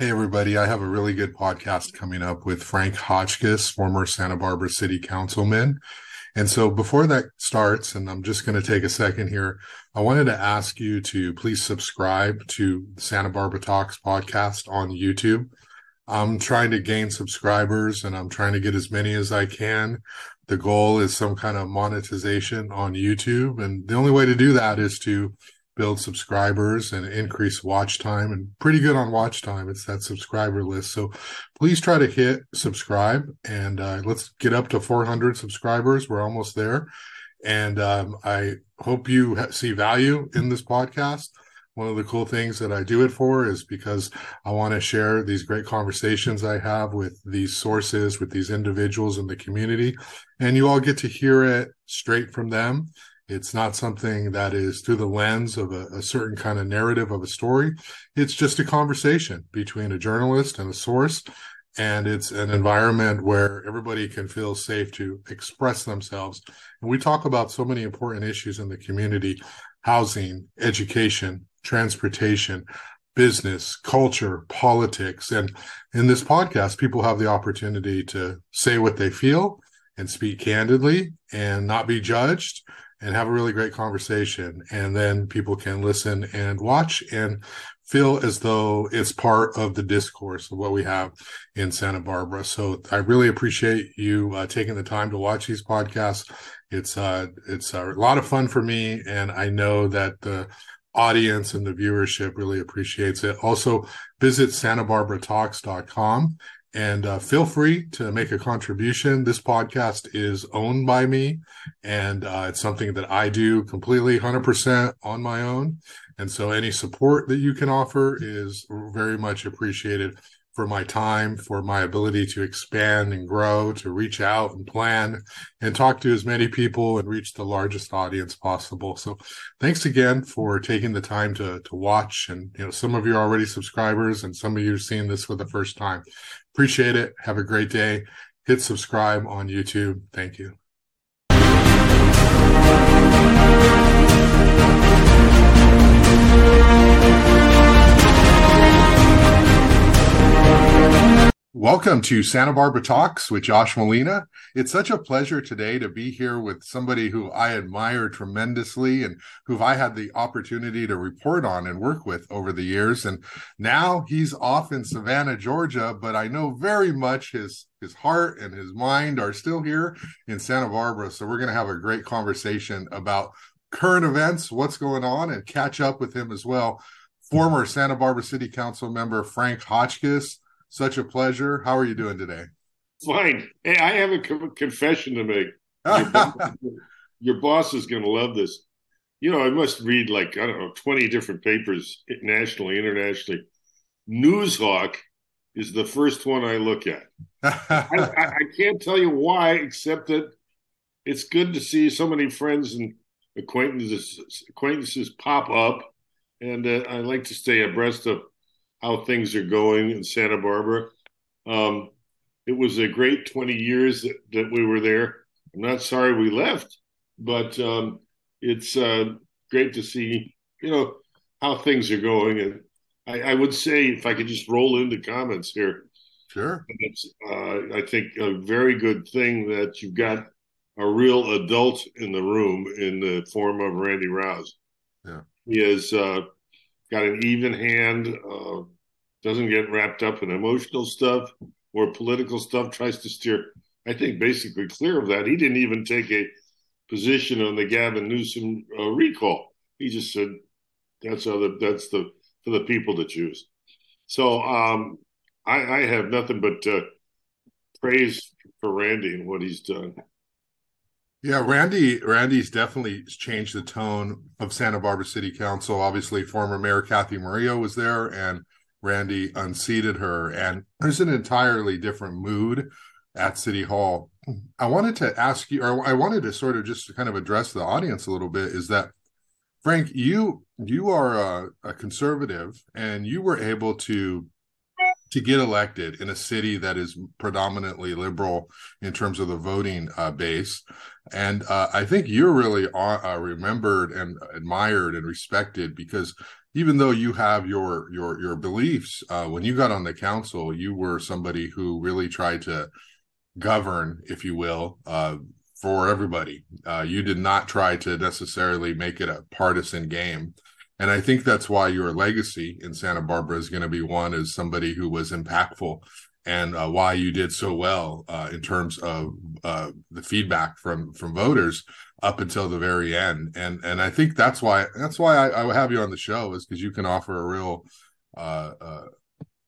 Hey, everybody. I have a really good podcast coming up with Frank Hotchkiss, former Santa Barbara City Councilman. And so before that starts, and I'm just going to take a second here, I wanted to ask you to please subscribe to Santa Barbara Talks podcast on YouTube. I'm trying to gain subscribers and I'm trying to get as many as I can. The goal is some kind of monetization on YouTube. And the only way to do that is to build subscribers and increase watch time and pretty good on watch time. It's that subscriber list. So please try to hit subscribe and uh, let's get up to 400 subscribers. We're almost there. And um, I hope you see value in this podcast. One of the cool things that I do it for is because I want to share these great conversations I have with these sources, with these individuals in the community. And you all get to hear it straight from them it's not something that is through the lens of a, a, certain kind of narrative of a story. It's just a conversation between a journalist and a source. And it's an environment where everybody can feel safe to express themselves. And we talk about so many important issues in the community housing, education, transportation, business, culture, politics. And in this podcast, people have the opportunity to say what they feel and speak candidly and not be judged and have a really great conversation. And then people can listen and watch and feel as though it's part of the discourse of what we have in Santa Barbara. So I really appreciate you uh, taking the time to watch these podcasts. It's uh, it's a lot of fun for me, and I know that the audience and the viewership really appreciates it. Also, visit SantaBarbaraTalks.com and uh, feel free to make a contribution. This podcast is owned by me, and uh, it's something that I do completely 100% on my own. And so, any support that you can offer is very much appreciated for my time, for my ability to expand and grow, to reach out and plan and talk to as many people and reach the largest audience possible. So thanks again for taking the time to, to watch. And, you know, some of you are already subscribers and some of you are seeing this for the first time. Appreciate it. Have a great day. Hit subscribe on YouTube. Thank you. Welcome to Santa Barbara Talks with Josh Molina. It's such a pleasure today to be here with somebody who I admire tremendously and who I had the opportunity to report on and work with over the years. And now he's off in Savannah, Georgia, but I know very much his his heart and his mind are still here in Santa Barbara. So we're going to have a great conversation about current events, what's going on, and catch up with him as well. Former Santa Barbara City Council member Frank Hotchkiss such a pleasure. How are you doing today? Fine. Hey, I have a confession to make. Your boss, your boss is going to love this. You know, I must read like, I don't know, 20 different papers nationally, internationally. Noozhawk is the first one I look at. I, I, I, can't tell you why, except that it's good to see so many friends and acquaintances acquaintances pop up, and uh, I like to stay abreast of how things are going in Santa Barbara. Um, it was a great 20 years that, that, we were there. I'm not sorry we left, but um, it's uh, great to see, you know, how things are going. And I, I, would say, if I could just roll into comments here. Sure. It's, uh, I think, a very good thing that you've got a real adult in the room in the form of Randy Rowse. Yeah. He is uh, got an even hand, uh, doesn't get wrapped up in emotional stuff or political stuff, tries to steer, I think, basically clear of that. He didn't even take a position on the Gavin Newsom uh, recall. He just said, that's other, that's the, for the people to choose. So um, I, I have nothing but uh, praise for Randy and what he's done. Yeah, Randy. Randy's definitely changed the tone of Santa Barbara City Council. Obviously, former Mayor Cathy Murillo was there, and Randy unseated her, and there's an entirely different mood at City Hall. I wanted to ask you, or I wanted to sort of just kind of address the audience a little bit. Is that Frank? You you are a, a conservative, and you were able to to get elected in a city that is predominantly liberal in terms of the voting uh, base. And uh, I think you're really uh, remembered and admired and respected because even though you have your your your beliefs, uh, when you got on the council, you were somebody who really tried to govern, if you will, uh, for everybody. Uh, you did not try to necessarily make it a partisan game. And I think that's why your legacy in Santa Barbara is going to be one as somebody who was impactful and uh, why you did so well uh, in terms of uh, the feedback from from voters up until the very end. And and I think that's why that's why I, I have you on the show is because you can offer a real uh, uh,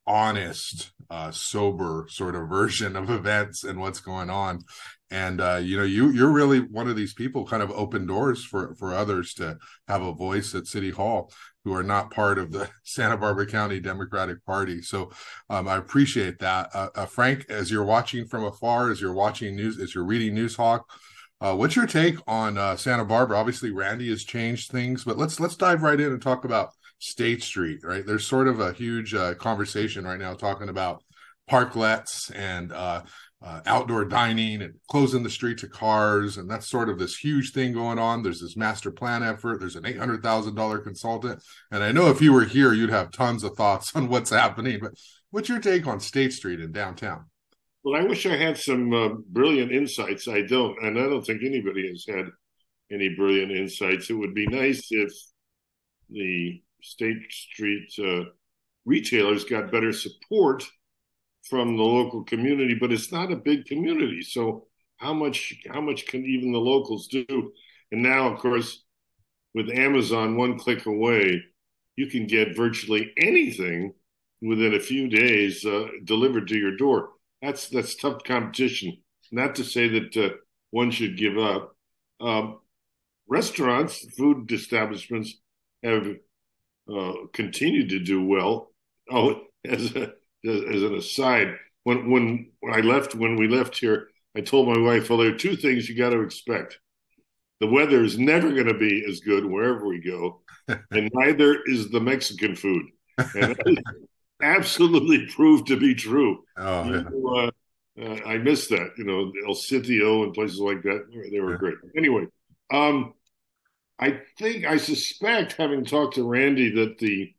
honest, uh, sober sort of version of events and what's going on. And uh, you know, you you're really one of these people, kind of open doors for for others to have a voice at City Hall who are not part of the Santa Barbara County Democratic Party. So um, I appreciate that, uh, uh, Frank. As you're watching from afar, as you're watching news, as you're reading Noozhawk, uh, what's your take on uh, Santa Barbara? Obviously, Randy has changed things, but let's let's dive right in and talk about State Street, right? There's sort of a huge uh, conversation right now talking about parklets and uh, uh, outdoor dining and closing the street to cars. And that's sort of this huge thing going on. There's this master plan effort. There's an $800,000 consultant. And I know if you were here, you'd have tons of thoughts on what's happening. But what's your take on State Street in downtown? Well, I wish I had some uh, brilliant insights. I don't. And I don't think anybody has had any brilliant insights. It would be nice if the State Street uh, retailers got better support from the local community, but it's not a big community. So how much how much can even the locals do? And now, of course, with Amazon one click away, you can get virtually anything within a few days uh, delivered to your door. That's that's tough competition. Not to say that uh, one should give up. Um, restaurants, food establishments have uh, continue to do well. Oh, as a, as an aside, when when when I left when we left here, I told my wife, "Well, there are two things you got to expect. The weather is never going to be as good wherever we go, and neither is the Mexican food." And absolutely proved to be true. Oh, yeah. know, uh, uh, I missed that. You know, El Sitio and places like that. They were yeah. great. Anyway, um, I think I suspect, having talked to Randy, that the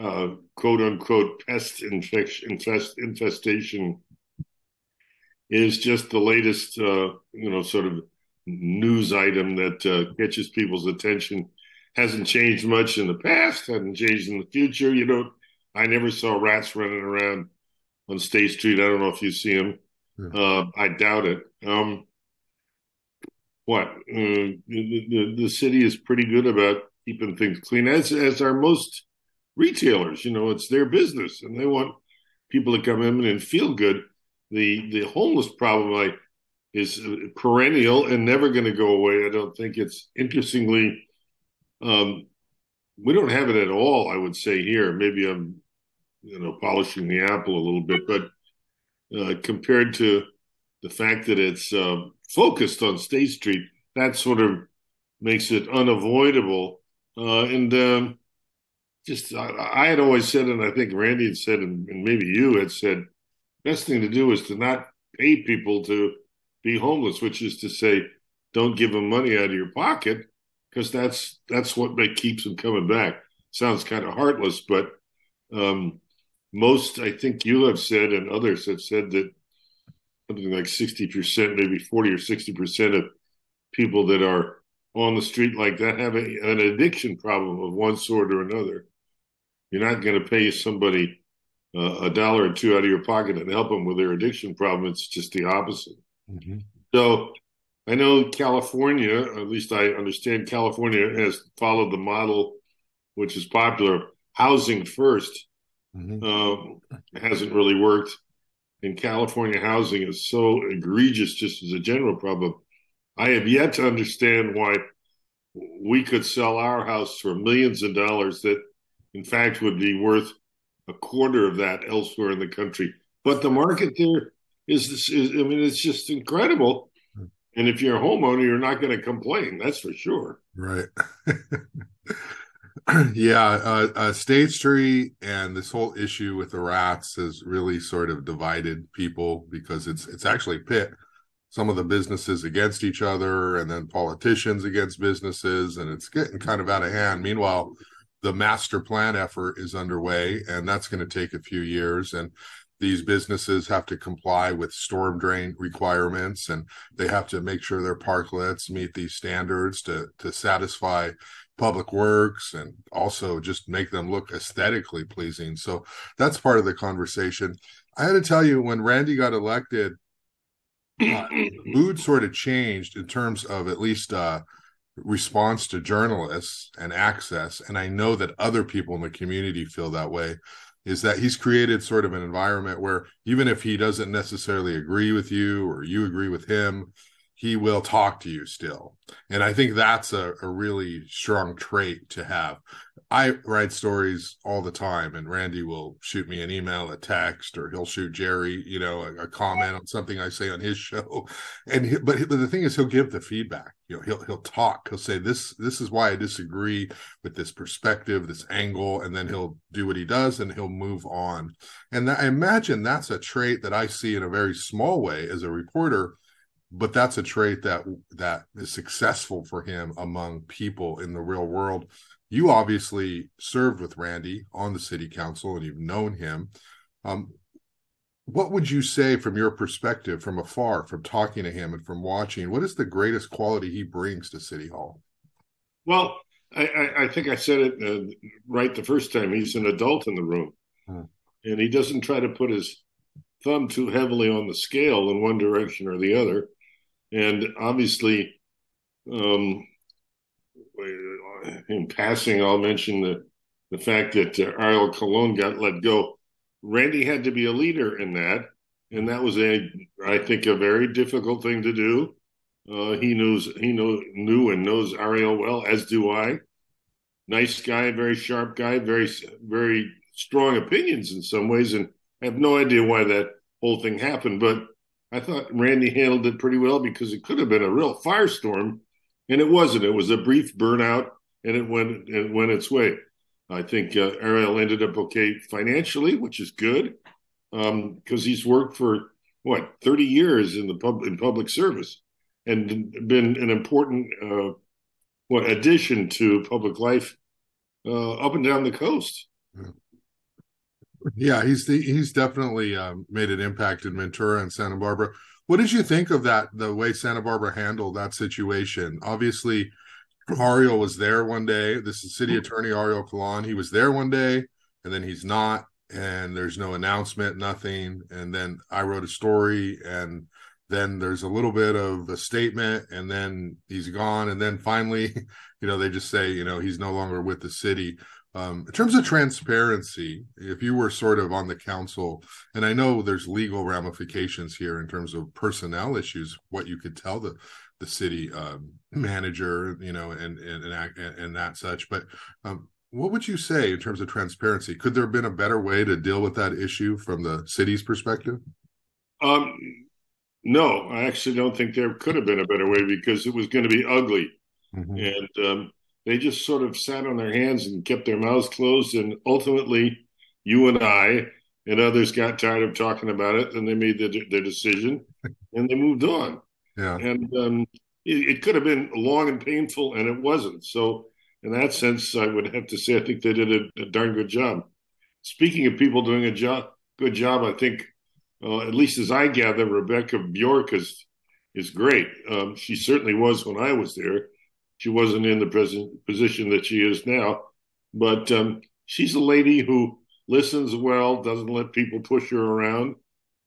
uh, quote unquote pest infection infest, infestation is just the latest, uh, you know, sort of news item that uh, catches people's attention. Hasn't changed much in the past. Hasn't changed in the future. You know, I never saw rats running around on State Street. I don't know if you see them. Yeah. Uh, I doubt it. Um, what uh, the, the, the city is pretty good about keeping things clean, as as are most retailers. You know, it's their business, and they want people to come in and feel good. The the homeless problem I, is perennial and never going to go away. I don't think it's interestingly. Um, we don't have it at all. I would say here. Maybe I'm, you know, polishing the apple a little bit, but uh, compared to the fact that it's uh, focused on State Street, that sort of makes it unavoidable. Uh, and um, just, I, I, had always said, and I think Randy had said, and, and maybe you had said, best thing to do is to not pay people to be homeless, which is to say, don't give them money out of your pocket because that's that's what keeps them coming back. Sounds kind of heartless, but um, most I think you have said and others have said that something like 60%, maybe 40 or 60% of people that are on the street like that have a, an addiction problem of one sort or another. You're not going to pay somebody uh, a dollar or two out of your pocket and help them with their addiction problem. It's just the opposite. Mm-hmm. So I know California, at least I understand California has followed the model, which is popular, housing 1st mm-hmm. uh, hasn't really worked in California housing is so egregious, just as a general problem. I have yet to understand why we could sell our house for millions of dollars that, in fact, would be worth a quarter of that elsewhere in the country. But the market there is, is I mean, it's just incredible. And if you're a homeowner, you're not going to complain. That's for sure. Right. yeah, uh, uh, State Street and this whole issue with the rats has really sort of divided people because it's it's actually pit some of the businesses against each other and then politicians against businesses and it's getting kind of out of hand. Meanwhile, the master plan effort is underway, and that's going to take a few years. And these businesses have to comply with storm drain requirements, and they have to make sure their parklets meet these standards to to satisfy public works and also just make them look aesthetically pleasing. So that's part of the conversation. I had to tell you when Randy got elected, uh, mood sort of changed in terms of at least uh, response to journalists and access. And I know that other people in the community feel that way. Is that he's created sort of an environment where even if he doesn't necessarily agree with you or you agree with him, he will talk to you still. And I think that's a, a really strong trait to have. I write stories all the time, and Randy will shoot me an email, a text, or he'll shoot Jerry, you know, a, a comment on something I say on his show. And he, but, but the thing is, he'll give the feedback. You know, he'll he'll talk. He'll say this this is why I disagree with this perspective, this angle, and then he'll do what he does, and he'll move on. And that, I imagine that's a trait that I see in a very small way as a reporter but that's a trait that that is successful for him among people in the real world you obviously served with randy on the city council and you've known him. Um, what would you say from your perspective from afar from talking to him and from watching what is the greatest quality he brings to city hall? Well i, I think i said it uh, right the first time he's an adult in the room. Hmm. and he doesn't try to put his thumb too heavily on the scale in one direction or the other. And obviously, um, in passing, I'll mention the, the fact that uh, Ariel Calonne got let go. Randy had to be a leader in that. And that was a, I think, a very difficult thing to do. Uh, he knows, he know, knew and knows Ariel well, as do I. Nice guy, very sharp guy, very, very strong opinions in some ways, and I have no idea why that whole thing happened. But I thought Randy handled it pretty well because it could have been a real firestorm, and it wasn't. It was a brief burnout, and it went it went its way. I think uh, Ariel ended up okay financially, which is good because um, he's worked for what thirty years in the pub in public service and been an important uh, what addition to public life uh, up and down the coast. Yeah. He's the, he's definitely um, made an impact in Ventura and Santa Barbara. What did you think of that? The way Santa Barbara handled that situation. Obviously, Ariel was there one day. This is City Attorney Ariel Calonne. He was there one day, and then he's not. And there's no announcement, nothing. And then I wrote a story, and then there's a little bit of a statement, and then he's gone. And then finally, you know, they just say, you know, he's no longer with the city. Um, in terms of transparency, if you were sort of on the council, and I know there's legal ramifications here in terms of personnel issues, what you could tell the the city um, manager, you know, and and and, and that such, but um, what would you say in terms of transparency? Could there have been a better way to deal with that issue from the city's perspective? Um, no, I actually don't think there could have been a better way because it was going to be ugly, mm-hmm. and um, they just sort of sat on their hands and kept their mouths closed. And ultimately, you and I and others got tired of talking about it, and they made their, their decision and they moved on. Yeah. And um, it, it, could have been long and painful, and it wasn't. So, in that sense, I would have to say I think they did a, a darn good job. Speaking of people doing a job, good job, I think, uh, at least as I gather, Rebecca Bjork is is great. Um, she certainly was when I was there she wasn't in the present position that she is now, but um, she's a lady who listens well, doesn't let people push her around.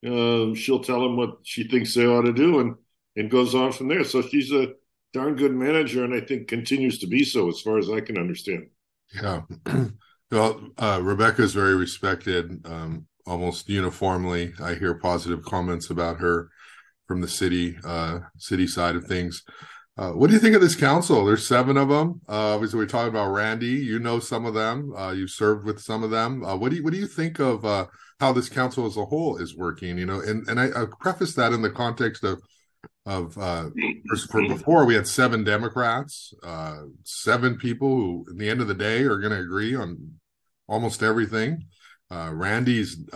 Uh, she'll tell them what she thinks they ought to do, and and goes on from there. So she's a darn good manager, and I think continues to be so, as far as I can understand. Yeah, well, uh, Rebecca is very respected, um, almost uniformly. I hear positive comments about her from the city uh, city side of things. Uh, what do you think of this council? There's seven of them. Uh, obviously, we're talking about Randy. You know some of them. Uh, you've served with some of them. Uh, what do you What do you think of uh, how this council as a whole is working? You know, and and I, I preface that in the context of of uh, for before we had seven Democrats, seven people who, in the end of the day, are going to agree on almost everything. Randy's,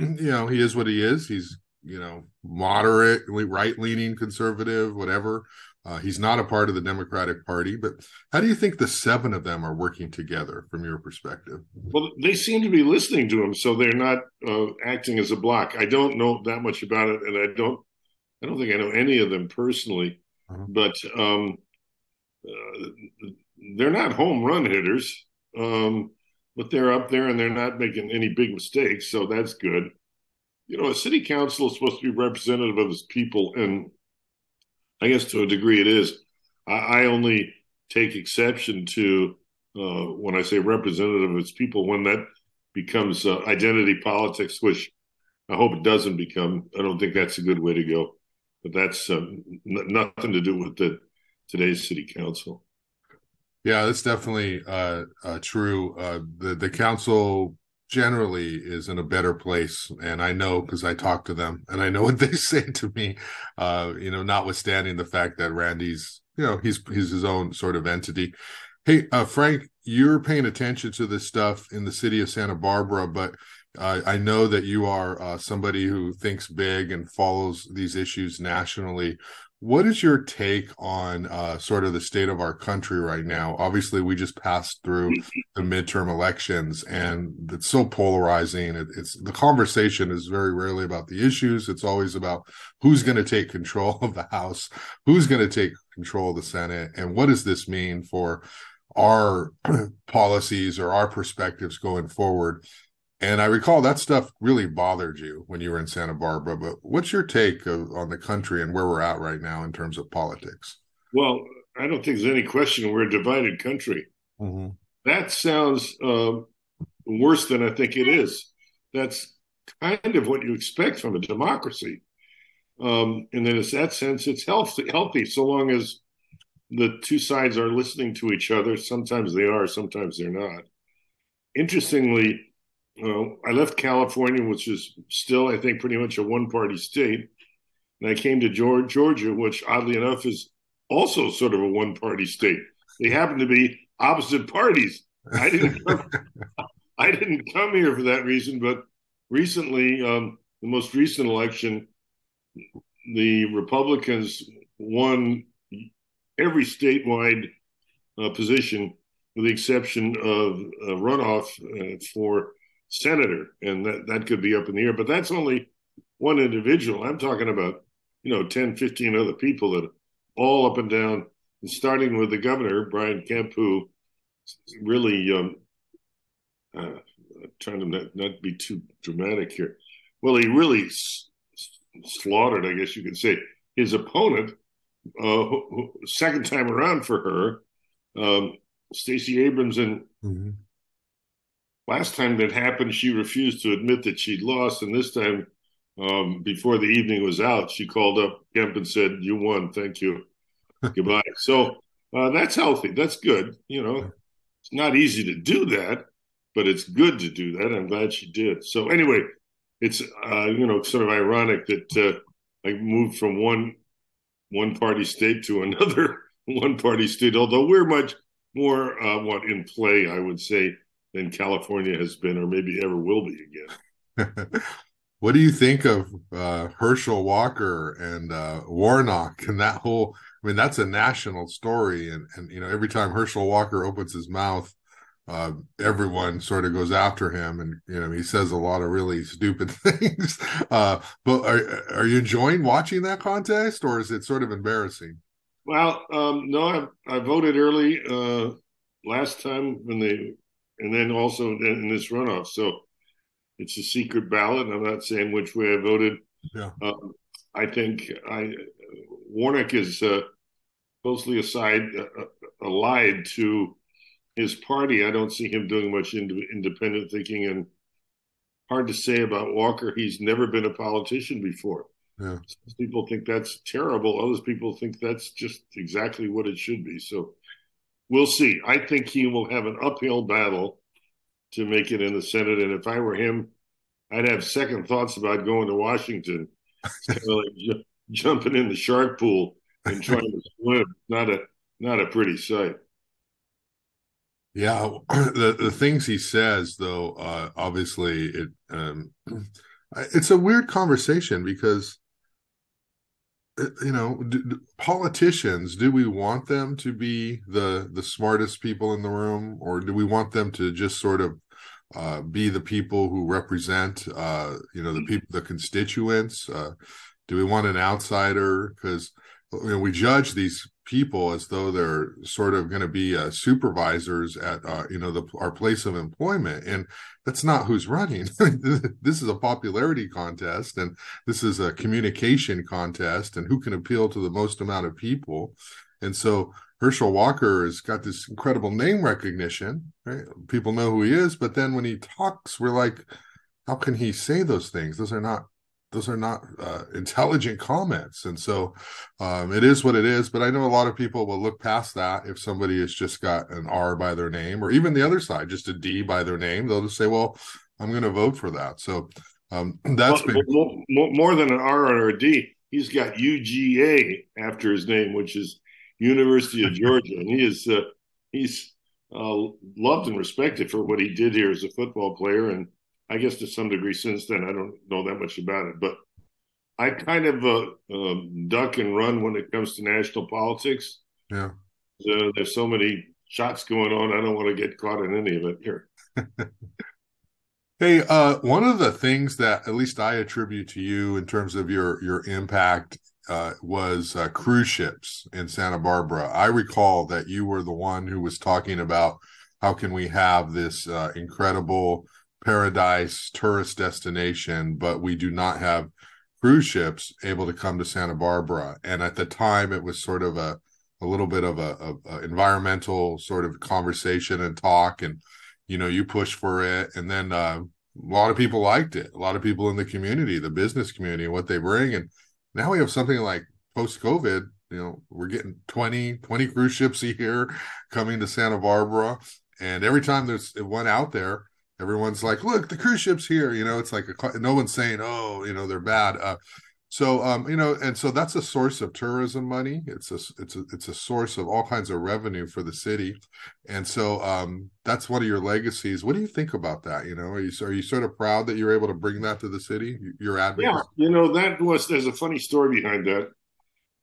you know, he is what he is. He's you know moderate, right leaning, conservative, whatever Uh, he's not a part of the Democratic Party, but how do you think the seven of them are working together from your perspective? Well, they seem to be listening to him, so they're not uh, acting as a block. I don't know that much about it, and I don't, I don't think I know any of them personally, uh-huh. but um, uh, they're not home run hitters, um, but they're up there and they're not making any big mistakes, so that's good. You know, a city council is supposed to be representative of its people, and I guess to a degree it is. I, I only take exception to uh, when I say representative of its people when that becomes uh, identity politics, which I hope it doesn't become. I don't think that's a good way to go. But that's um, n- nothing to do with the today's city council. Yeah, that's definitely uh, uh, true. Uh, the the council generally is in a better place and i know because i talk to them and i know what they say to me uh you know notwithstanding the fact that randy's you know he's he's his own sort of entity hey uh frank you're paying attention to this stuff in the city of santa barbara but i know that you are uh, somebody who thinks big and follows these issues nationally what is your take on uh, sort of the state of our country right now? Obviously, we just passed through the midterm elections, and it's so polarizing. It, it's the conversation is very rarely about the issues. It's always about who's going to take control of the House, who's going to take control of the Senate, and what does this mean for our policies or our perspectives going forward. And I recall that stuff really bothered you when you were in Santa Barbara. But what's your take of, on the country and where we're at right now in terms of politics? Well, I don't think there's any question we're a divided country. Mm-hmm. That sounds uh, worse than I think it is. That's kind of what you expect from a democracy. Um, and in that sense, it's healthy, healthy so long as the two sides are listening to each other. Sometimes they are, sometimes they're not. Interestingly, well, I left California, which is still, I think, pretty much a one party state. And I came to Georgia, which oddly enough is also sort of a one party state. They happen to be opposite parties. I didn't come, I didn't come here for that reason, but recently, um, the most recent election, the Republicans won every statewide uh, position, with the exception of a runoff uh, for senator, and that, that could be up in the air. But that's only one individual. I'm talking about, you know, 10, 15 other people that all up and down, and starting with the governor, Brian Kemp, who really, um, uh, trying to not, not be too dramatic here. Well, he really s- slaughtered, I guess you could say, his opponent, uh, second time around for her, um, Stacey Abrams, and mm-hmm. Last time that happened, she refused to admit that she'd lost, and this time, um, before the evening was out, she called up Kemp and said, "You won, thank you, goodbye." So uh, that's healthy. That's good. You know, it's not easy to do that, but it's good to do that. I'm glad she did. So anyway, it's uh, you know sort of ironic that uh, I moved from one one party state to another one party state, although we're much more uh, what in play, I would say, than California has been, or maybe ever will be again. what do you think of uh, Herschel Walker and uh, Warnock and that whole? I mean, that's a national story, and and you know, every time Herschel Walker opens his mouth, uh, everyone sort of goes after him, and you know, he says a lot of really stupid things. Uh, but are are you enjoying watching that contest, or is it sort of embarrassing? Well, um, no, I, I voted early uh, last time when they and then also in this runoff. So it's a secret ballot. I'm not saying which way I voted. Yeah. Um, I think I Warnock is uh, closely aside uh, allied to his party. I don't see him doing much ind- independent thinking, and hard to say about Walker. He's never been a politician before. Yeah. Some people think that's terrible. Others people think that's just exactly what it should be. So we'll see. I think he will have an uphill battle to make it in the Senate. And if I were him, I'd have second thoughts about going to Washington. kind of like ju- jumping in the shark pool and trying to swim. Not a not a pretty sight. Yeah, the the things he says, though, uh, obviously, it um, it's a weird conversation because you know do, politicians do we want them to be the the smartest people in the room? Or do we want them to just sort of uh, be the people who represent uh, you know the mm-hmm. people the constituents? Uh, do we want an outsider? Because you know we judge these people as though they're sort of going to be uh, supervisors at uh, you know the, our place of employment and that's not who's running. This is a popularity contest and this is a communication contest and who can appeal to the most amount of people. And so herschel walker has got this incredible name recognition right? People know who he is but then when he talks we're like how can he say those things? Those are not those are not uh, intelligent comments. And so um, it is what it is but i know a lot of people will look past that if somebody has just got an r by their name or even the other side just a d by their name they'll just say well i'm going to vote for that. So um, that's well, been... more, more, than an r or a d he's got uga after his name which is university of georgia and he is uh, he's uh, loved and respected for what he did here as a football player and I guess to some degree since then, I don't know that much about it, but I kind of uh, uh, duck and run when it comes to national politics. Yeah. So there's so many shots going on. I don't want to get caught in any of it here. hey, uh, one of the things that at least I attribute to you in terms of your your impact uh, was uh, cruise ships in Santa Barbara. I recall that you were the one who was talking about how can we have this uh, incredible paradise tourist destination, but we do not have cruise ships able to come to Santa Barbara. And at the time, it was sort of a a little bit of a, a, a environmental sort of conversation and talk, and you know, you push for it, and then uh, a lot of people liked it. A lot of people in the community, the business community, what they bring, and now we have something like post COVID. You know, we're getting 20, 20 cruise ships a year coming to Santa Barbara. And every time there's one out there, everyone's like look the cruise ship's here you know it's like a, no one's saying oh you know they're bad. Uh, so um you know and so that's a source of tourism money. It's a it's a it's a source of all kinds of revenue for the city. And so um that's one of your legacies. What do you think about that you know? Are you are you sort of proud that you're able to bring that to the city your advocacy? yeah you know that was there's a funny story behind that.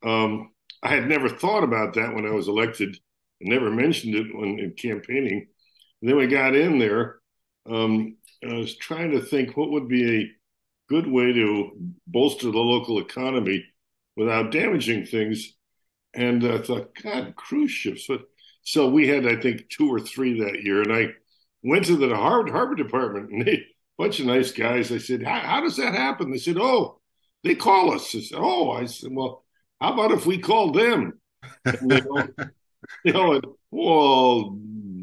Um i had never thought about that when i was elected I never mentioned it when in campaigning. And then we got in there um, I was trying to think what would be a good way to bolster the local economy without damaging things. And I thought, God, cruise ships. But so we had, I think, two or three that year. And I went to the Harvard Harbor Department and they, a bunch of nice guys. I said, how, does that happen? They said, Oh, they call us. I said, Oh, I said, Well, how about if we called them? And they go, you know, and, well,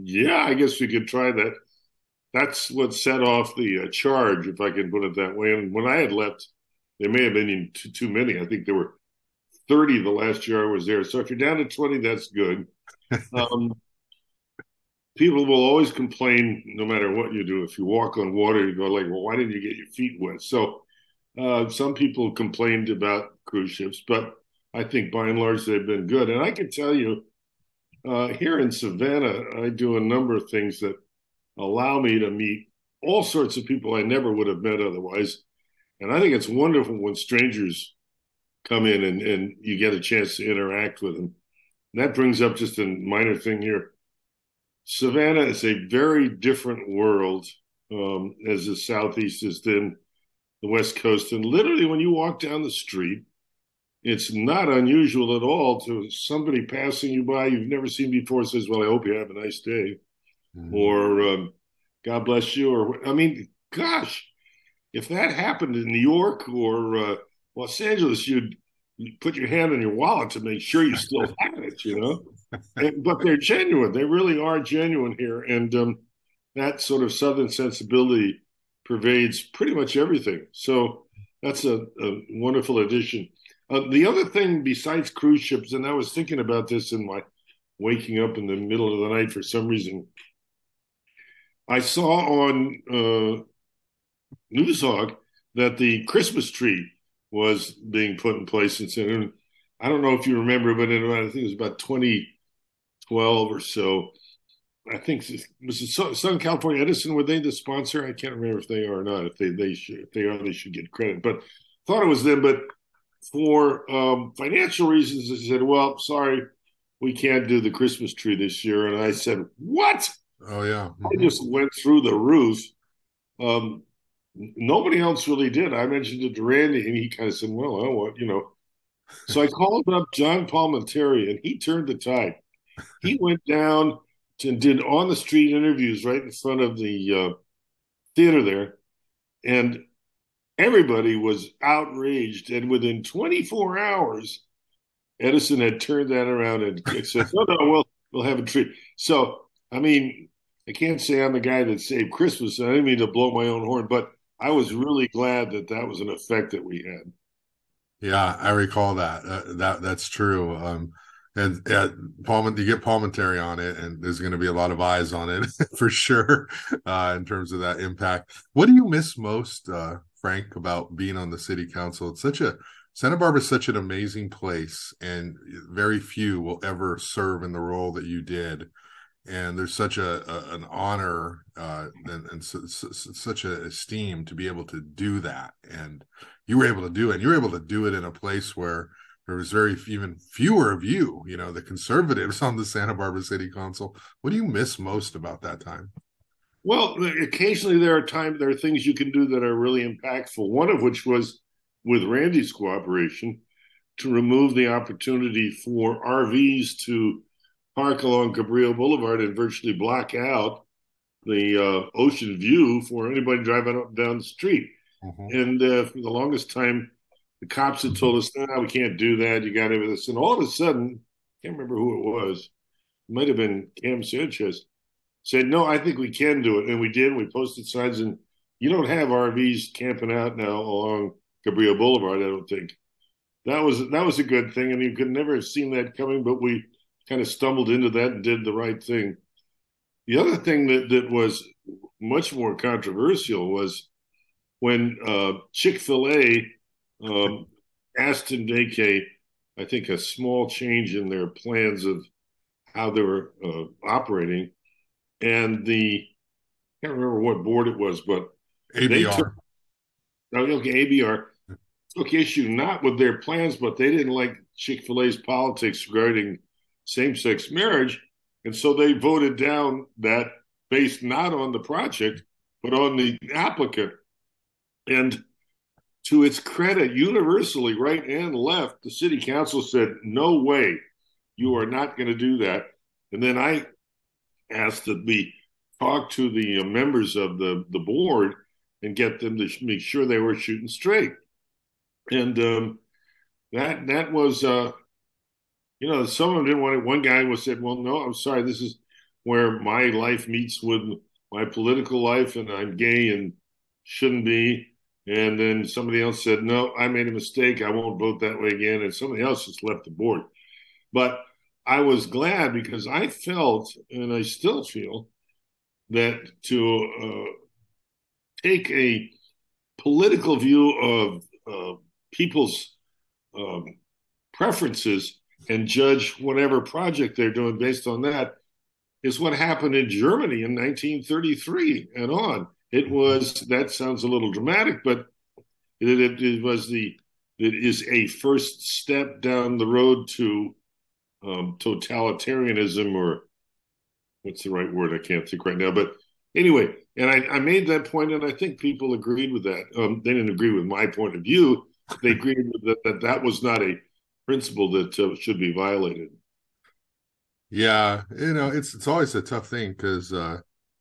yeah, I guess we could try that that's what set off the uh, charge, if I can put it that way. And when I had left, there may have been too, too many. I think there were 30 the last year I was there. So if you're down to 20, that's good. Um, people will always complain no matter what you do. If you walk on water, you go like, well, why didn't you get your feet wet? So uh, some people complained about cruise ships, but I think by and large they've been good. And I can tell you, uh, here in Savannah, I do a number of things that allow me to meet all sorts of people I never would have met otherwise. And I think it's wonderful when strangers come in and, and you get a chance to interact with them. And that brings up just a minor thing here. Savannah is a very different world um, as the Southeast is than the West Coast. And literally, when you walk down the street, it's not unusual at all to somebody passing you by you've never seen before says, Well, I hope you have a nice day mm-hmm. or um, God bless you, or I mean, gosh, if that happened in New York or uh, Los Angeles, you'd, you'd, put your hand on your wallet to make sure you still had it, you know. And, but they're genuine; they really are genuine here, and um, that sort of Southern sensibility pervades pretty much everything. So that's a, a wonderful addition. Uh, the other thing besides cruise ships, and I was thinking about this in my waking up in the middle of the night for some reason I saw on uh, Noozhawk that the Christmas tree was being put in place in San I don't know if you remember, but in I think it was about 2012 or so. I think was it Southern California Edison. Were they the sponsor? I can't remember if they are or not. If they they should, if they are, they should get credit. But thought it was them. But for um, financial reasons, they said, "Well, sorry, we can't do the Christmas tree this year." And I said, "What?" Oh yeah, mm-hmm. I just went through the roof. Um, nobody else really did. I mentioned it to Randy, and he kind of said, "Well, I want you know." So I called up John Palminteri, and he turned the tide. He went down and did on the street interviews right in front of the uh, theater there, and everybody was outraged. And within 24 hours, Edison had turned that around and said, "Oh no, we'll we'll have a treat." So I mean, I can't say I'm the guy that saved Christmas. I didn't mean to blow my own horn, but I was really glad that that was an effect that we had. Yeah, I recall that. Uh, that that's true. Um, and yeah, you get Palminteri on it, and there's going to be a lot of eyes on it for sure uh, in terms of that impact. What do you miss most, uh, Frank, about being on the city council? It's such a Santa Barbara is such an amazing place, and very few will ever serve in the role that you did. And there's such a, a an honor uh, and, and such a esteem to be able to do that. And you were able to do it. And you were able to do it in a place where there was very even fewer of you, you know, the conservatives on the Santa Barbara City Council. What do you miss most about that time? Well, occasionally there are times there are things you can do that are really impactful. One of which was with Randy's cooperation to remove the opportunity for RVs to park along Cabrillo Boulevard and virtually block out the uh, ocean view for anybody driving up and down the street. Mm-hmm. And uh, for the longest time, the cops had told us, "No, we can't do that. You got to have this." And all of a sudden, I can't remember who it was. It might have been Cam Sanchez. Said, "No, I think we can do it," and we did. We posted signs, and you don't have RVs camping out now along Cabrillo Boulevard. I don't think that was that was a good thing, and you could never have seen that coming. But we kind of stumbled into that and did the right thing. The other thing that that was much more controversial was when uh, Chick Fil A um, asked to make a, I think, a small change in their plans of how they were uh, operating, and the I can't remember what board it was, but ABR. Took, oh, okay, ABR took issue not with their plans, but they didn't like Chick Fil A's politics regarding same-sex marriage, and so they voted down that based not on the project but on the applicant. And to its credit, universally, right and left, the city council said, no way, you are not going to do that. And then I asked that we talk to the uh, members of the, the board and get them to make sure they were shooting straight. And um, that that was, uh, you know, some of them didn't want it. One guy was said, well, no, I'm sorry, this is where my life meets with my political life, and I'm gay and shouldn't be. And then somebody else said, no, I made a mistake. I won't vote that way again. And somebody else just left the board. But I was glad because I felt, and I still feel, that to uh, take a political view of uh, people's um, preferences and judge whatever project they're doing based on that is what happened in Germany in 1933 and on. It was that sounds a little dramatic, but it, it, it was the it is a first step down the road to um, totalitarianism, or what's the right word? I can't think right now. But anyway, and I, I made that point, and I think people agreed with that. Um, they didn't agree with my point of view. They agreed that that, that was not a principle that uh, should be violated. Yeah, you know, it's it's always a tough thing because uh,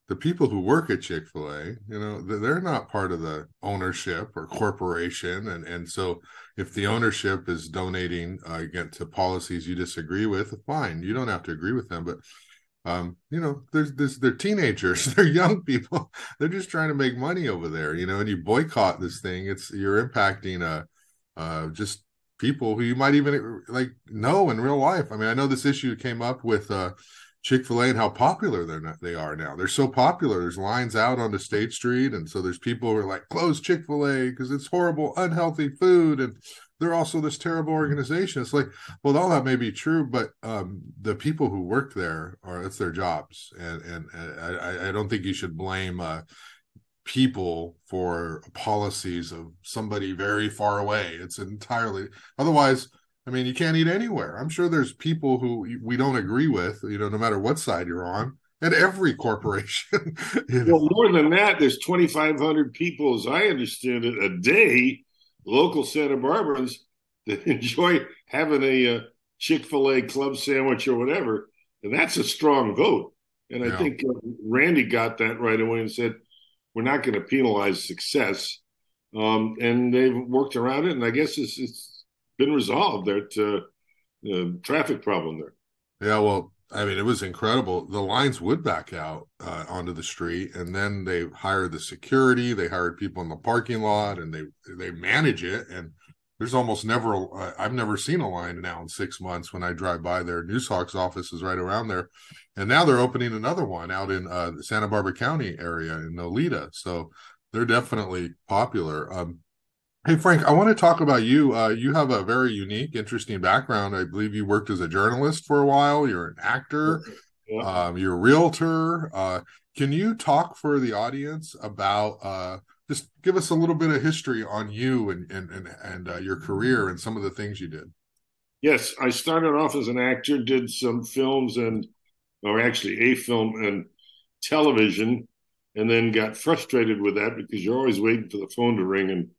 the people who work at chick-fil-a you know they're not part of the ownership or corporation and and so if the ownership is donating uh, again to policies you disagree with fine you don't have to agree with them but um, you know there's this they're teenagers they're young people they're just trying to make money over there you know and you boycott this thing it's you're impacting uh uh just people who you might even like know in real life i mean i know this issue came up with uh Chick Fil A and how popular they're not, they are now. They're so popular. There's lines out onto State Street, and so there's people who are like, "Close Chick Fil A because it's horrible, unhealthy food," and they're also this terrible organization. It's like, well, all that may be true, but um, the people who work there are it's their jobs, and and, and I, I don't think you should blame uh, people for policies of somebody very far away. It's entirely otherwise. I mean, you can't eat anywhere. I'm sure there's people who we don't agree with, you know, no matter what side you're on, at every corporation. you know? Well, more than that, there's 2,500 people, as I understand it, a day, local Santa Barbarans that enjoy having a, uh, Chick fil A club sandwich or whatever. And that's a strong vote. And I yeah. think uh, Randy got that right away and said, we're not going to penalize success. Um, and they've worked around it. And I guess it's, it's been resolved that uh, the traffic problem there. Yeah, well, I mean, it was incredible. The lines would back out uh, onto the street, and then they hired the security. They hired people in the parking lot, and they they manage it. And there's almost never I've never seen a line now in six months when I drive by there. Noozhawk's office is right around there, and now they're opening another one out in uh, the Santa Barbara County area in Goleta. So they're definitely popular. Um, hey Frank, I want to talk about you. Uh, you have a very unique, interesting background. I believe you worked as a journalist for a while. You're an actor. Yeah. Um, you're a realtor. Uh, can you talk for the audience about uh, just give us a little bit of history on you and and and, and uh, your career and some of the things you did. Yes, I started off as an actor, did some films and, or actually a film and television, and then got frustrated with that because you're always waiting for the phone to ring, and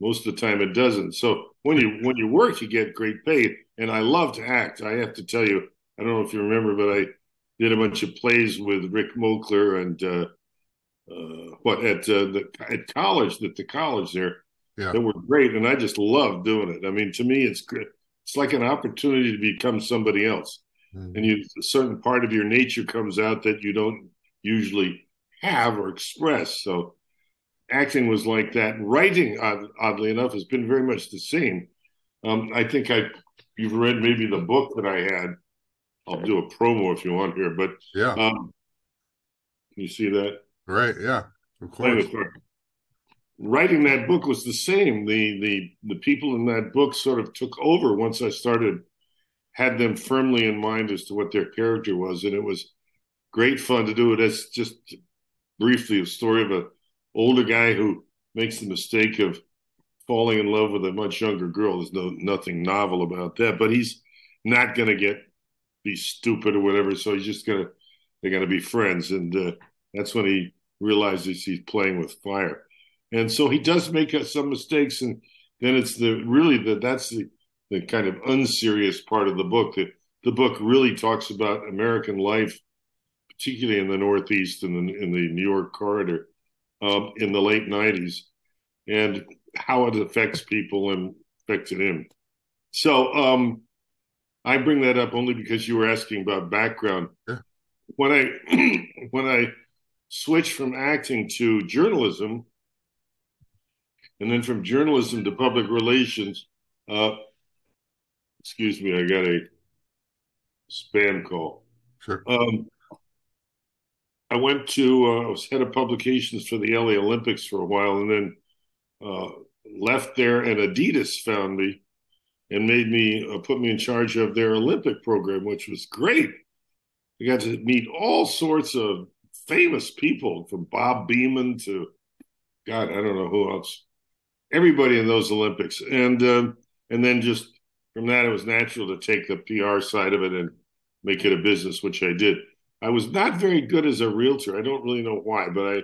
most of the time it doesn't. So when you when you work, you get great pay, and I love to act. I have to tell you, I don't know if you remember, but I did a bunch of plays with Rick Mochler and. Uh, uh, what at uh, the at college that the college there yeah. that were great, and I just love doing it. I mean, to me, it's it's like an opportunity to become somebody else, mm-hmm. and you a certain part of your nature comes out that you don't usually have or express. So, acting was like that. Writing, oddly enough, has been very much the same. Um, I think I you've read maybe the book that I had. I'll do a promo if you want here, but yeah. Um, can you see that? Right. Yeah. Of course. Writing that book was the same. The the the people in that book sort of took over once I started had them firmly in mind as to what their character was, and it was great fun to do it. As just briefly a story of a older guy who makes the mistake of falling in love with a much younger girl. There's no nothing novel about that, but he's not going to get be stupid or whatever. So he's just gonna they're gonna be friends, and uh, that's when he realizes he's playing with fire. And so he does make some mistakes, and then it's the really the that's the the kind of unserious part of the book. That the book really talks about American life, particularly in the Northeast and in, in, the New York corridor um, in the late '90s, and how it affects people and affected him. So um, I bring that up only because you were asking about background. When I when I switched from acting to journalism, and then from journalism to public relations. Uh, excuse me, I got a spam call. Sure. Um, I went to, uh, I was head of publications for the LA Olympics for a while and then uh, left there, and Adidas found me and made me, uh, put me in charge of their Olympic program, which was great. I got to meet all sorts of famous people from Bob Beamon to God, I don't know who else. Everybody in those Olympics, and um, and then just from that, it was natural to take the PR side of it and make it a business, which I did. I was not very good as a realtor. I don't really know why, but I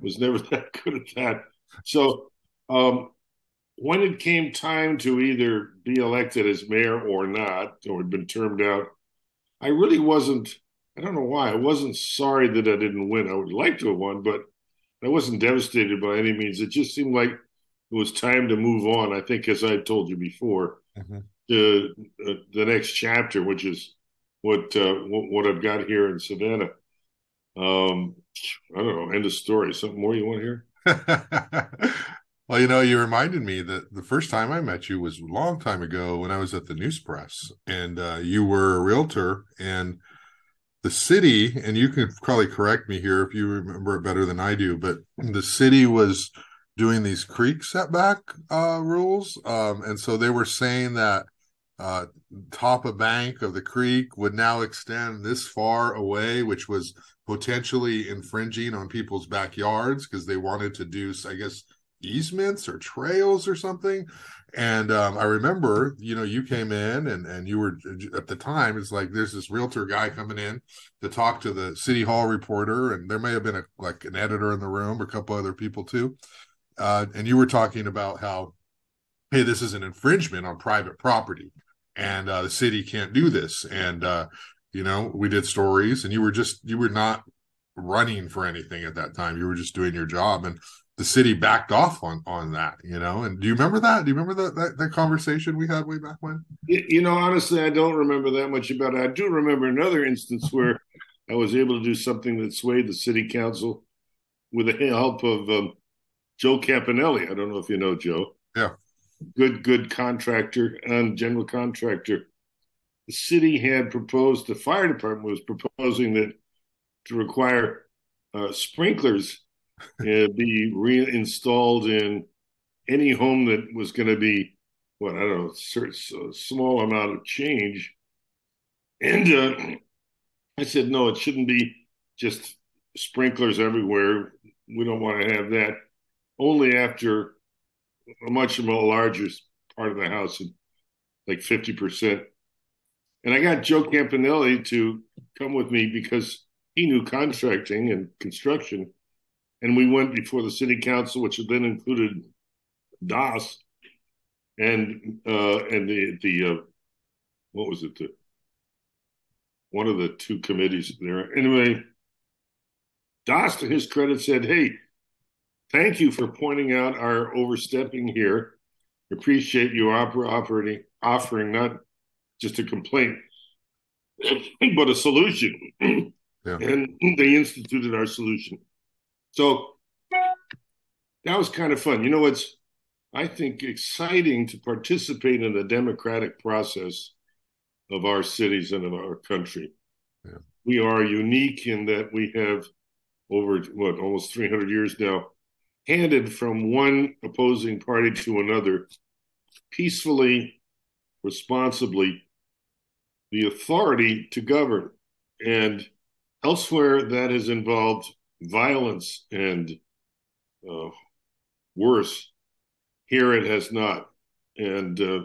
was never that good at that. So um, when it came time to either be elected as mayor or not, or had been termed out, I really wasn't I don't know why. I wasn't sorry that I didn't win. I would like to have won, but I wasn't devastated by any means. It just seemed like it was time to move on. I think, as I told you before, mm-hmm. the uh, the next chapter, which is what, uh, what, what I've got here in Savannah. Um, I don't know. End of story. Something more you want to hear? well, you know, you reminded me that the first time I met you was a long time ago when I was at the News Press, and uh, you were a realtor and the city, and you can probably correct me here if you remember it better than I do, but the city was doing these creek setback uh, rules, um, and so they were saying that uh, top of bank of the creek would now extend this far away, which was potentially infringing on people's backyards because they wanted to do, I guess, easements or trails or something. And um, I remember, you know, you came in and and you were at the time. It's like there's this realtor guy coming in to talk to the city hall reporter, and there may have been a like an editor in the room a couple other people too. Uh, and you were talking about how, hey, this is an infringement on private property, and uh, the city can't do this. And uh, you know, we did stories, and you were just you were not running for anything at that time. You were just doing your job, and the city backed off on on that, you know. And do you remember that? Do you remember that that, that conversation we had way back when? You know, honestly, I don't remember that much about it. I do remember another instance where I was able to do something that swayed the city council with the help of um, Joe Campanelli. I don't know if you know Joe. Yeah. Good, good contractor and general contractor. The city had proposed, the fire department was proposing that to require uh, sprinklers uh, be reinstalled in any home that was going to be what I don't know, a small amount of change. And uh, I said, no, it shouldn't be just sprinklers everywhere. We don't want to have that. Only after a much more larger part of the house, like 50%. And I got Joe Campanelli to come with me because he knew contracting and construction and we went before the city council, which then included Das and uh, and the the uh, what was it the one of the two committees there. Anyway, Das, to his credit, said, "Hey, thank you for pointing out our overstepping here. Appreciate you operating offering not just a complaint, but a solution." Yeah. And they instituted our solution. So that was kind of fun. You know, it's, I think, exciting to participate in the democratic process of our cities and of our country. Yeah. We are unique in that we have, over what, almost 300 years now, handed from one opposing party to another peacefully, responsibly, the authority to govern. And elsewhere, that has involved violence and uh, worse. Here it has not. And uh,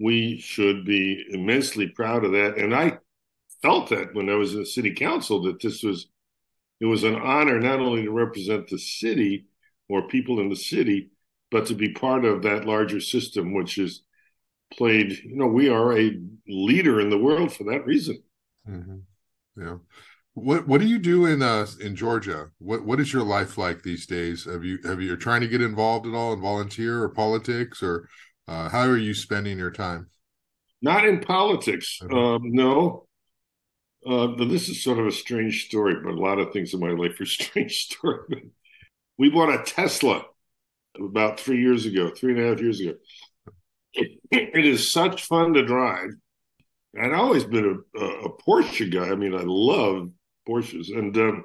we should be immensely proud of that. And I felt that when I was in the city council that this was it was an honor not only to represent the city or people in the city, but to be part of that larger system, which is played. You know, we are a leader in the world for that reason. Mm-hmm. Yeah. What What do you do in uh in Georgia? What What is your life like these days? Have you Have you trying to get involved at all in volunteer or politics, or uh, how are you spending your time? Not in politics, okay. um, no. Uh, but this is sort of a strange story, but a lot of things in my life are strange story. we bought a Tesla about three years ago, three and a half years ago. it, it is such fun to drive. I'd always been a, a, Porsche guy. I mean, I love Porsches, and um,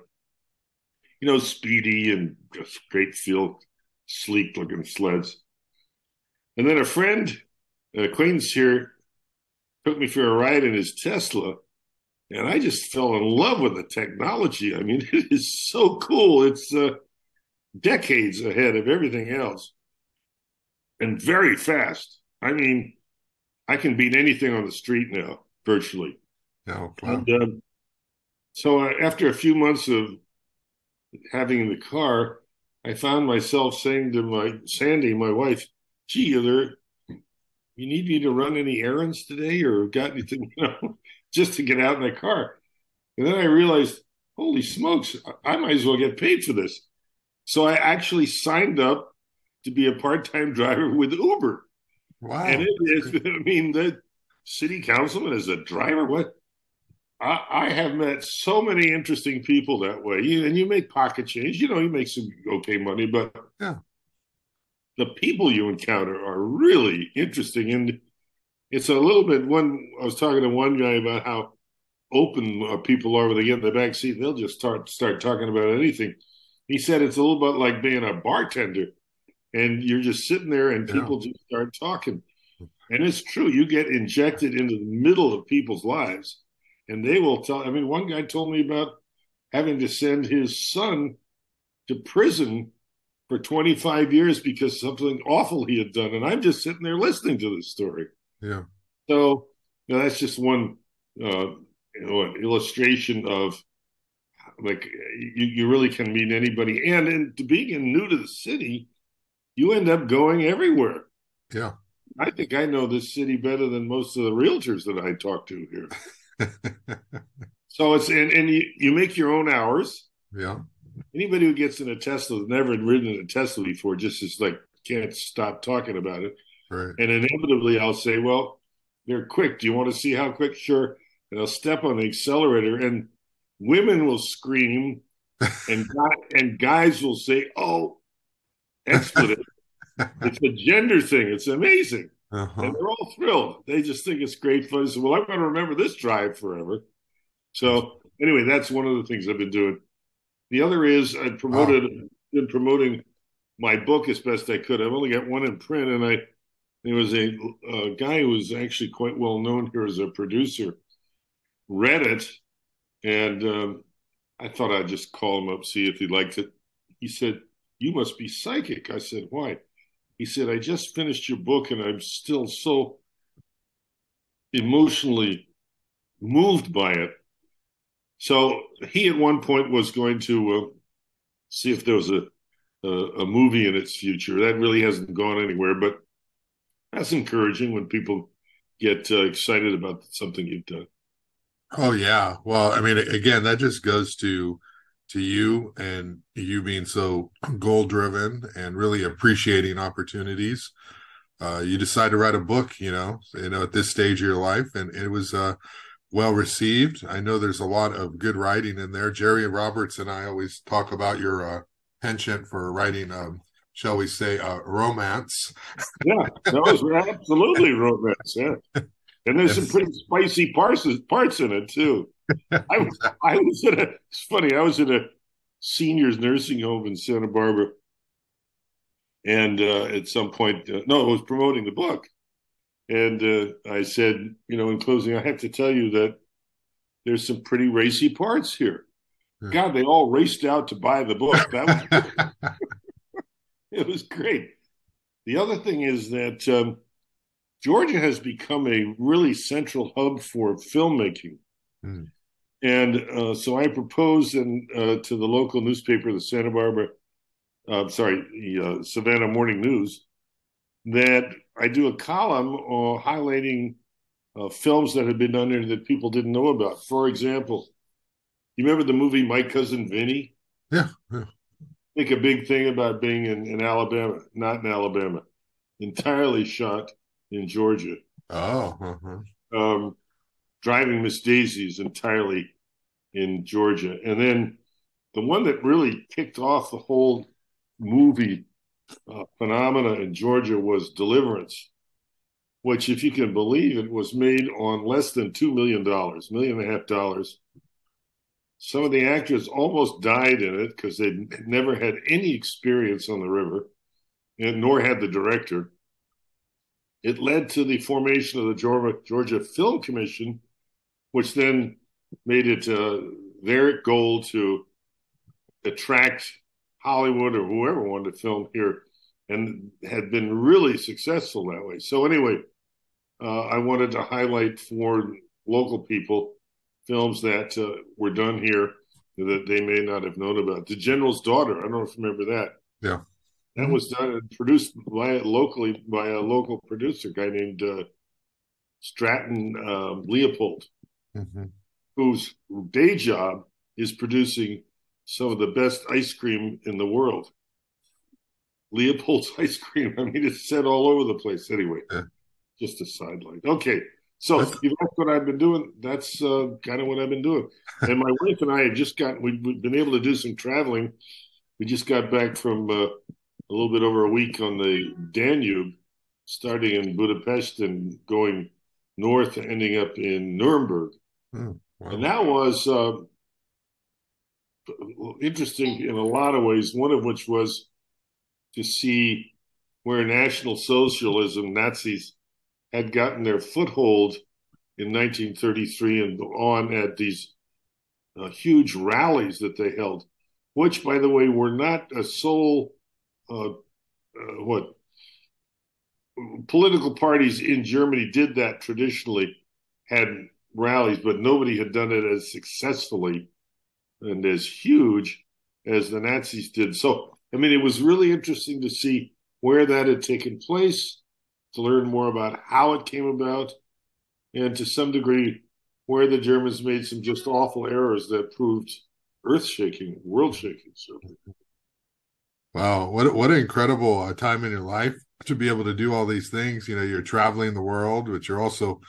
you know, speedy and just great feel, sleek looking sleds. And then a friend, an acquaintance here, took me for a ride in his Tesla, and I just fell in love with the technology. I mean, it is so cool. It's uh, decades ahead of everything else, and very fast. I mean, I can beat anything on the street now, virtually. Oh, wow. And, um, so uh, after a few months of having the car, I found myself saying to my Sandy, my wife, "Gee, are there? You need me to run any errands today, or got anything? You know, just to get out in the car." And then I realized, holy smokes, I might as well get paid for this. So I actually signed up to be a part-time driver with Uber. Wow! And it is, I mean, the city councilman is a driver. What? I, I, have met so many interesting people that way. You, and you make pocket change. You know, you make some okay money, but yeah. the people you encounter are really interesting. And it's a little bit. One, I was talking to one guy about how open uh, people are when they get in the back seat. They'll just start start talking about anything. He said it's a little bit like being a bartender, and you're just sitting there, and people yeah. just start talking. And it's true. You get injected into the middle of people's lives and they will tell. I mean, one guy told me about having to send his son to prison for 25 years because something awful he had done. And I'm just sitting there listening to this story. Yeah. So you know, that's just one uh, you know, illustration of like you, you really can meet anybody. And, and being new to the city, you end up going everywhere. Yeah. I think I know this city better than most of the realtors that I talk to here. so it's and, and you, you make your own hours. Yeah. Anybody who gets in a Tesla has never ridden in a Tesla before, just is like can't stop talking about it. Right. And inevitably I'll say, Well, they're quick. Do you want to see how quick? Sure. And I'll step on the accelerator and women will scream and and guys will say, "Oh, expletive." it's a gender thing. It's amazing, uh-huh. and they're all thrilled. They just think it's great fun. So, well, I'm going to remember this drive forever. So, anyway, that's one of the things I've been doing. The other is I promoted, wow. been promoting my book as best I could. I've only got one in print, and I there was a, a guy who was actually quite well known here as a producer. Read it and um, I thought I'd just call him up, see if he liked it. He said, You must be psychic. I said, Why? He said, I just finished your book and I'm still so emotionally moved by it. So he at one point was going to uh, see if there was a, a, a movie in its future. That really hasn't gone anywhere, but that's encouraging when people get uh, excited about something you've done. Oh yeah. Well, I mean, again, that just goes to to you and you being so goal driven and really appreciating opportunities. Uh, you decide to write a book, you know, you know, at this stage of your life, and it was uh, well received. I know there's a lot of good writing in there. Jerry Roberts and I always talk about your uh, penchant for writing, um, shall we say, uh, romance. Yeah, that was absolutely romance. Yeah. and there's some pretty spicy parts parts in it too. I was I was in a it's funny. I was in a seniors nursing home in Santa Barbara, and uh, at some point, uh, no, I was promoting the book, and uh, I said, you know, in closing, I have to tell you that there's some pretty racy parts here. Yeah. God, they all raced out to buy the book. That was it was great. The other thing is that. Um, Georgia has become a really central hub for filmmaking. Mm. And uh, so I proposed in, uh, to the local newspaper, the Santa Barbara, uh, sorry, the uh, Savannah Morning News, that I do a column uh, highlighting uh, films that have been done there that people didn't know about. For example, you remember the movie My Cousin Vinny? Yeah. yeah. Make a big thing about being in, in Alabama, not in Alabama. Entirely shot in Georgia. Oh, uh-huh. um, driving Miss Daisy is entirely in Georgia, and then the one that really kicked off the whole movie uh, phenomena in Georgia was Deliverance, which, if you can believe it, was made on less than two million dollars, million and a half dollars. Some of the actors almost died in it because they never had any experience on the river, and nor had the director. It led to the formation of the Georgia, Georgia Film Commission, which then made it uh, their goal to attract Hollywood or whoever wanted to film here, and had been really successful that way. So anyway, uh, I wanted to highlight for local people films that uh, were done here that they may not have known about. The General's Daughter. I don't know if you remember that. Yeah. That was done and produced by locally by a local producer guy named uh, Stratton um, Leopold, mm-hmm. whose day job is producing some of the best ice cream in the world. Leopold's ice cream. I mean, it's set all over the place. Anyway, yeah. just a sideline. Okay, so that's, that's what I've been doing. That's uh, kind of what I've been doing. And my wife and I have just got. We've, we've, been able to do some traveling. We just got back from uh, a little bit over a week on the Danube, starting in Budapest and going north, ending up in Nuremberg. Mm, wow. And that was uh, interesting in a lot of ways, one of which was to see where National Socialism, Nazis, had gotten their foothold in 1933 and on at these uh, huge rallies that they held, which, by the way, were not a sole uh, uh, what political parties in Germany did that traditionally, had rallies, but nobody had done it as successfully and as huge as the Nazis did. So, I mean, it was really interesting to see where that had taken place, to learn more about how it came about, and to some degree, where the Germans made some just awful errors that proved earth shaking, world shaking, certainly. Wow, what what an incredible uh, time in your life to be able to do all these things. You know, you're traveling the world, but you're also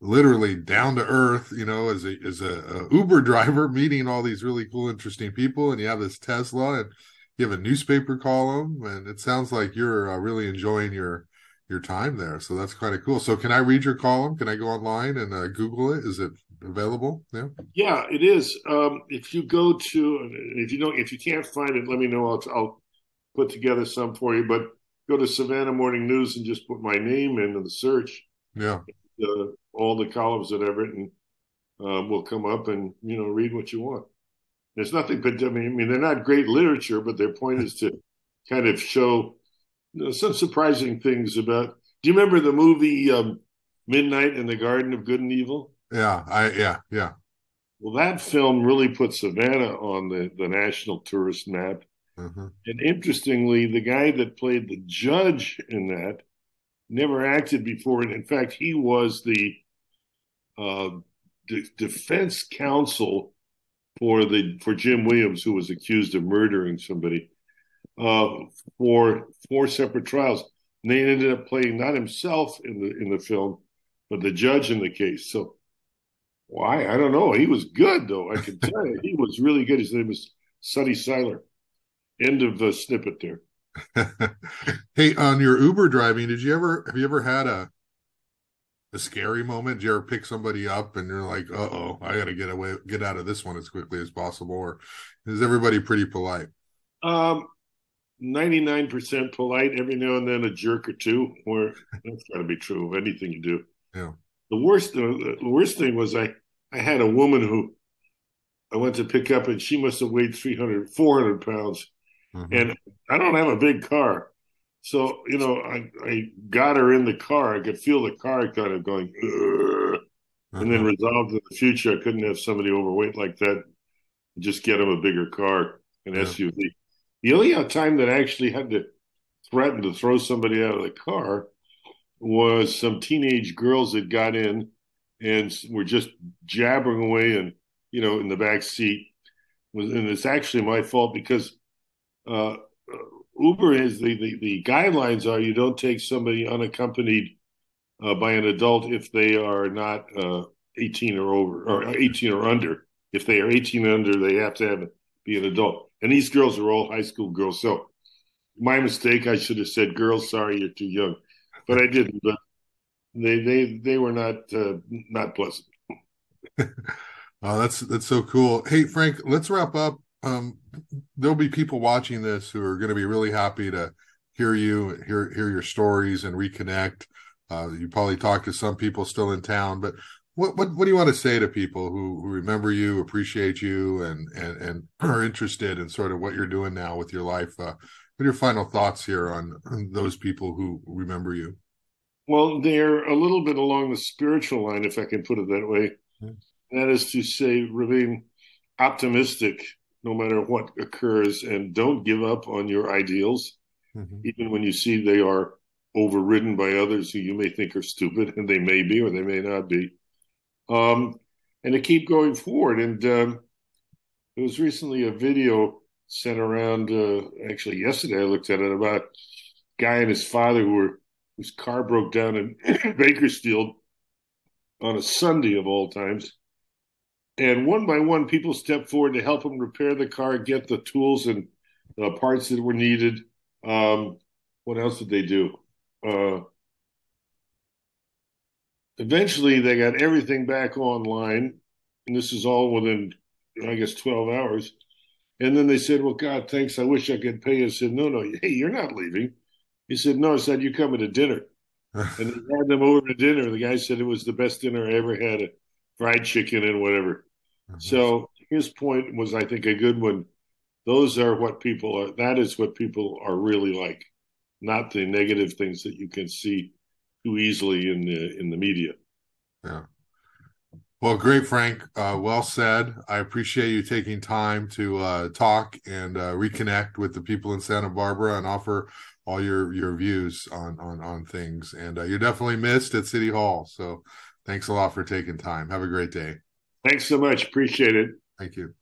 literally down to earth. You know, as a as a, a Uber driver, meeting all these really cool, interesting people, and you have this Tesla, and you have a newspaper column, and it sounds like you're uh, really enjoying your your time there. So that's kind of cool. So can I read your column? Can I go online and uh, Google it? Is it available? Yeah. Yeah, it is. Um, if you go to, if you don't, if you can't find it, let me know. I'll, I'll put together some for you. But go to Savannah Morning News and just put my name into the search. Yeah. Uh, all the columns that I've written um, will come up, and you know, read what you want. There's nothing, but I mean, I mean, they're not great literature, but their point is to kind of show you know, some surprising things about. Do you remember the movie um, Midnight in the Garden of Good and Evil? Yeah, I yeah yeah. Well, that film really put Savannah on the the national tourist map. Mm-hmm. And interestingly, the guy that played the judge in that never acted before, and in fact, he was the uh, de- defense counsel for the for Jim Williams, who was accused of murdering somebody uh, for four separate trials. And they ended up playing not himself in the in the film, but the judge in the case. So why? I don't know. He was good though. I can tell you, he was really good. His name is Sonny Seiler. End of the snippet there. hey, on your Uber driving, did you ever have you ever had a a scary moment? Did you ever pick somebody up and you're like, "Uh oh, I got to get away, get out of this one as quickly as possible"? Or is everybody pretty polite? Um, 99% polite, every now and then a jerk or two, or that's got to be true of anything you do. Yeah. The worst, the, the worst thing was I, I had a woman who I went to pick up and she must have weighed 300, 400 pounds. Mm-hmm. And I don't have a big car. So, you know, I, I got her in the car. I could feel the car kind of going, and then mm-hmm. resolved in the future I couldn't have somebody overweight like that. Just get them a bigger car, an yeah. SUV. The only time that I actually had to threaten to throw somebody out of the car was some teenage girls that got in and were just jabbering away and you know in the back seat was and it's actually my fault because uh, Uber is the, the, the guidelines are you don't take somebody unaccompanied uh, by an adult if they are not uh, 18 or over or 18 or under. If they are 18 or under, they have to have be an adult and these girls are all high school girls. So my mistake. I should have said, "Girls, sorry, you're too young," but I didn't. But they they they were not uh, not pleasant. oh, that's that's so cool. Hey, Frank, let's wrap up. Um, there'll be people watching this who are going to be really happy to hear you, hear hear your stories, and reconnect. Uh, you probably talk to some people still in town, but what what what do you want to say to people who, who remember you, appreciate you, and and and are interested in sort of what you're doing now with your life? Uh, what are your final thoughts here on, those people who remember you? Well, they're a little bit along the spiritual line, if I can put it that way. Mm-hmm. That is to say, remain optimistic no matter what occurs, and don't give up on your ideals, mm-hmm. even when you see they are overridden by others who you may think are stupid, and they may be or they may not be um, and to keep going forward. And um, there was recently a video sent around. Uh, actually, yesterday I looked at it about a guy and his father who were whose car broke down in Bakersfield on a Sunday of all times. And one by one, people stepped forward to help him repair the car, get the tools and uh, parts that were needed. Um, what else did they do? Uh, eventually they got everything back online and this is all within i guess 12 hours. And then they said well god thanks. I wish i could pay you. I said no no. Hey you're not leaving. He said no i said "You're coming to dinner. And they had them over to dinner. The guy said it was the best dinner i ever had fried chicken and whatever mm-hmm. so his point was, I think, a good one. Those are what people are. That is what people are really like, not the negative things that you can see too easily in the in the media. Yeah. Well, great, Frank. Uh, well said. I appreciate you taking time to uh, talk and uh, reconnect with the people in Santa Barbara and offer all your your views on on on things. And uh, you're definitely missed at City Hall. So, thanks a lot for taking time. Have a great day. Thanks so much. Appreciate it. Thank you.